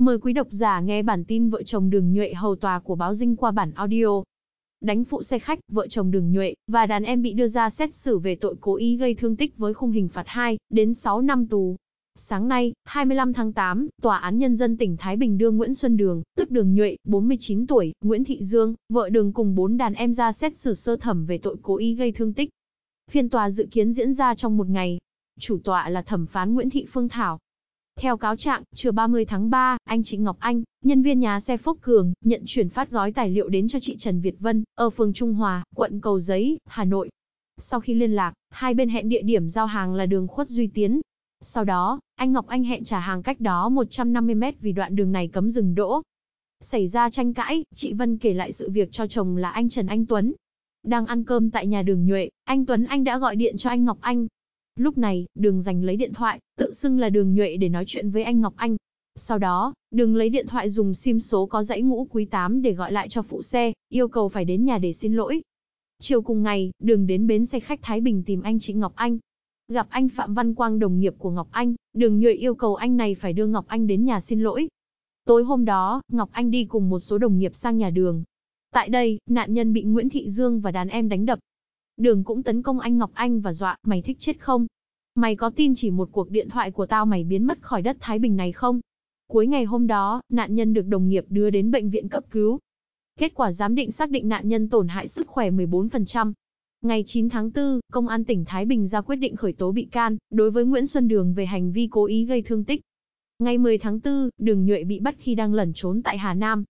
Mời quý độc giả nghe bản tin vợ chồng Đường Nhuệ hầu tòa của báo Dinh qua bản audio. Đánh phụ xe khách, vợ chồng Đường Nhuệ và đàn em bị đưa ra xét xử về tội cố ý gây thương tích với khung hình phạt 2 đến 6 năm tù. Sáng nay, 25 tháng 8, Tòa án Nhân dân tỉnh Thái Bình đưa Nguyễn Xuân Đường, tức Đường Nhuệ, 49 tuổi, Nguyễn Thị Dương, vợ Đường cùng 4 đàn em ra xét xử sơ thẩm về tội cố ý gây thương tích. Phiên tòa dự kiến diễn ra trong một ngày. Chủ tọa là thẩm phán Nguyễn Thị Phương Thảo, theo cáo trạng, trưa 30 tháng 3, anh Trịnh Ngọc Anh, nhân viên nhà xe Phúc Cường, nhận chuyển phát gói tài liệu đến cho chị Trần Việt Vân, ở phường Trung Hòa, quận Cầu Giấy, Hà Nội. Sau khi liên lạc, hai bên hẹn địa điểm giao hàng là đường Khuất Duy Tiến. Sau đó, anh Ngọc Anh hẹn trả hàng cách đó 150 mét vì đoạn đường này cấm dừng đỗ. Xảy ra tranh cãi, chị Vân kể lại sự việc cho chồng là anh Trần Anh Tuấn. Đang ăn cơm tại nhà đường Nhuệ, anh Tuấn Anh đã gọi điện cho anh Ngọc Anh, Lúc này, đường giành lấy điện thoại, tự xưng là đường nhuệ để nói chuyện với anh Ngọc Anh. Sau đó, đường lấy điện thoại dùng sim số có dãy ngũ quý 8 để gọi lại cho phụ xe, yêu cầu phải đến nhà để xin lỗi. Chiều cùng ngày, đường đến bến xe khách Thái Bình tìm anh chị Ngọc Anh. Gặp anh Phạm Văn Quang đồng nghiệp của Ngọc Anh, đường nhuệ yêu cầu anh này phải đưa Ngọc Anh đến nhà xin lỗi. Tối hôm đó, Ngọc Anh đi cùng một số đồng nghiệp sang nhà đường. Tại đây, nạn nhân bị Nguyễn Thị Dương và đàn em đánh đập, Đường cũng tấn công anh Ngọc Anh và dọa, mày thích chết không? Mày có tin chỉ một cuộc điện thoại của tao mày biến mất khỏi đất Thái Bình này không? Cuối ngày hôm đó, nạn nhân được đồng nghiệp đưa đến bệnh viện cấp cứu. Kết quả giám định xác định nạn nhân tổn hại sức khỏe 14%. Ngày 9 tháng 4, Công an tỉnh Thái Bình ra quyết định khởi tố bị can, đối với Nguyễn Xuân Đường về hành vi cố ý gây thương tích. Ngày 10 tháng 4, Đường Nhuệ bị bắt khi đang lẩn trốn tại Hà Nam.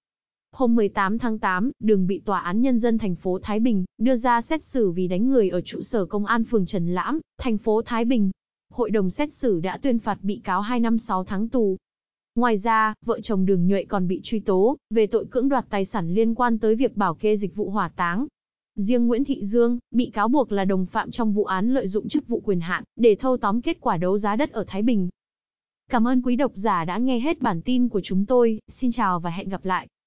Hôm 18 tháng 8, Đường bị Tòa án Nhân dân thành phố Thái Bình đưa ra xét xử vì đánh người ở trụ sở công an phường Trần Lãm, thành phố Thái Bình. Hội đồng xét xử đã tuyên phạt bị cáo 2 năm 6 tháng tù. Ngoài ra, vợ chồng Đường Nhuệ còn bị truy tố về tội cưỡng đoạt tài sản liên quan tới việc bảo kê dịch vụ hỏa táng. Riêng Nguyễn Thị Dương, bị cáo buộc là đồng phạm trong vụ án lợi dụng chức vụ quyền hạn để thâu tóm kết quả đấu giá đất ở Thái Bình. Cảm ơn quý độc giả đã nghe hết bản tin của chúng tôi, xin chào và hẹn gặp lại.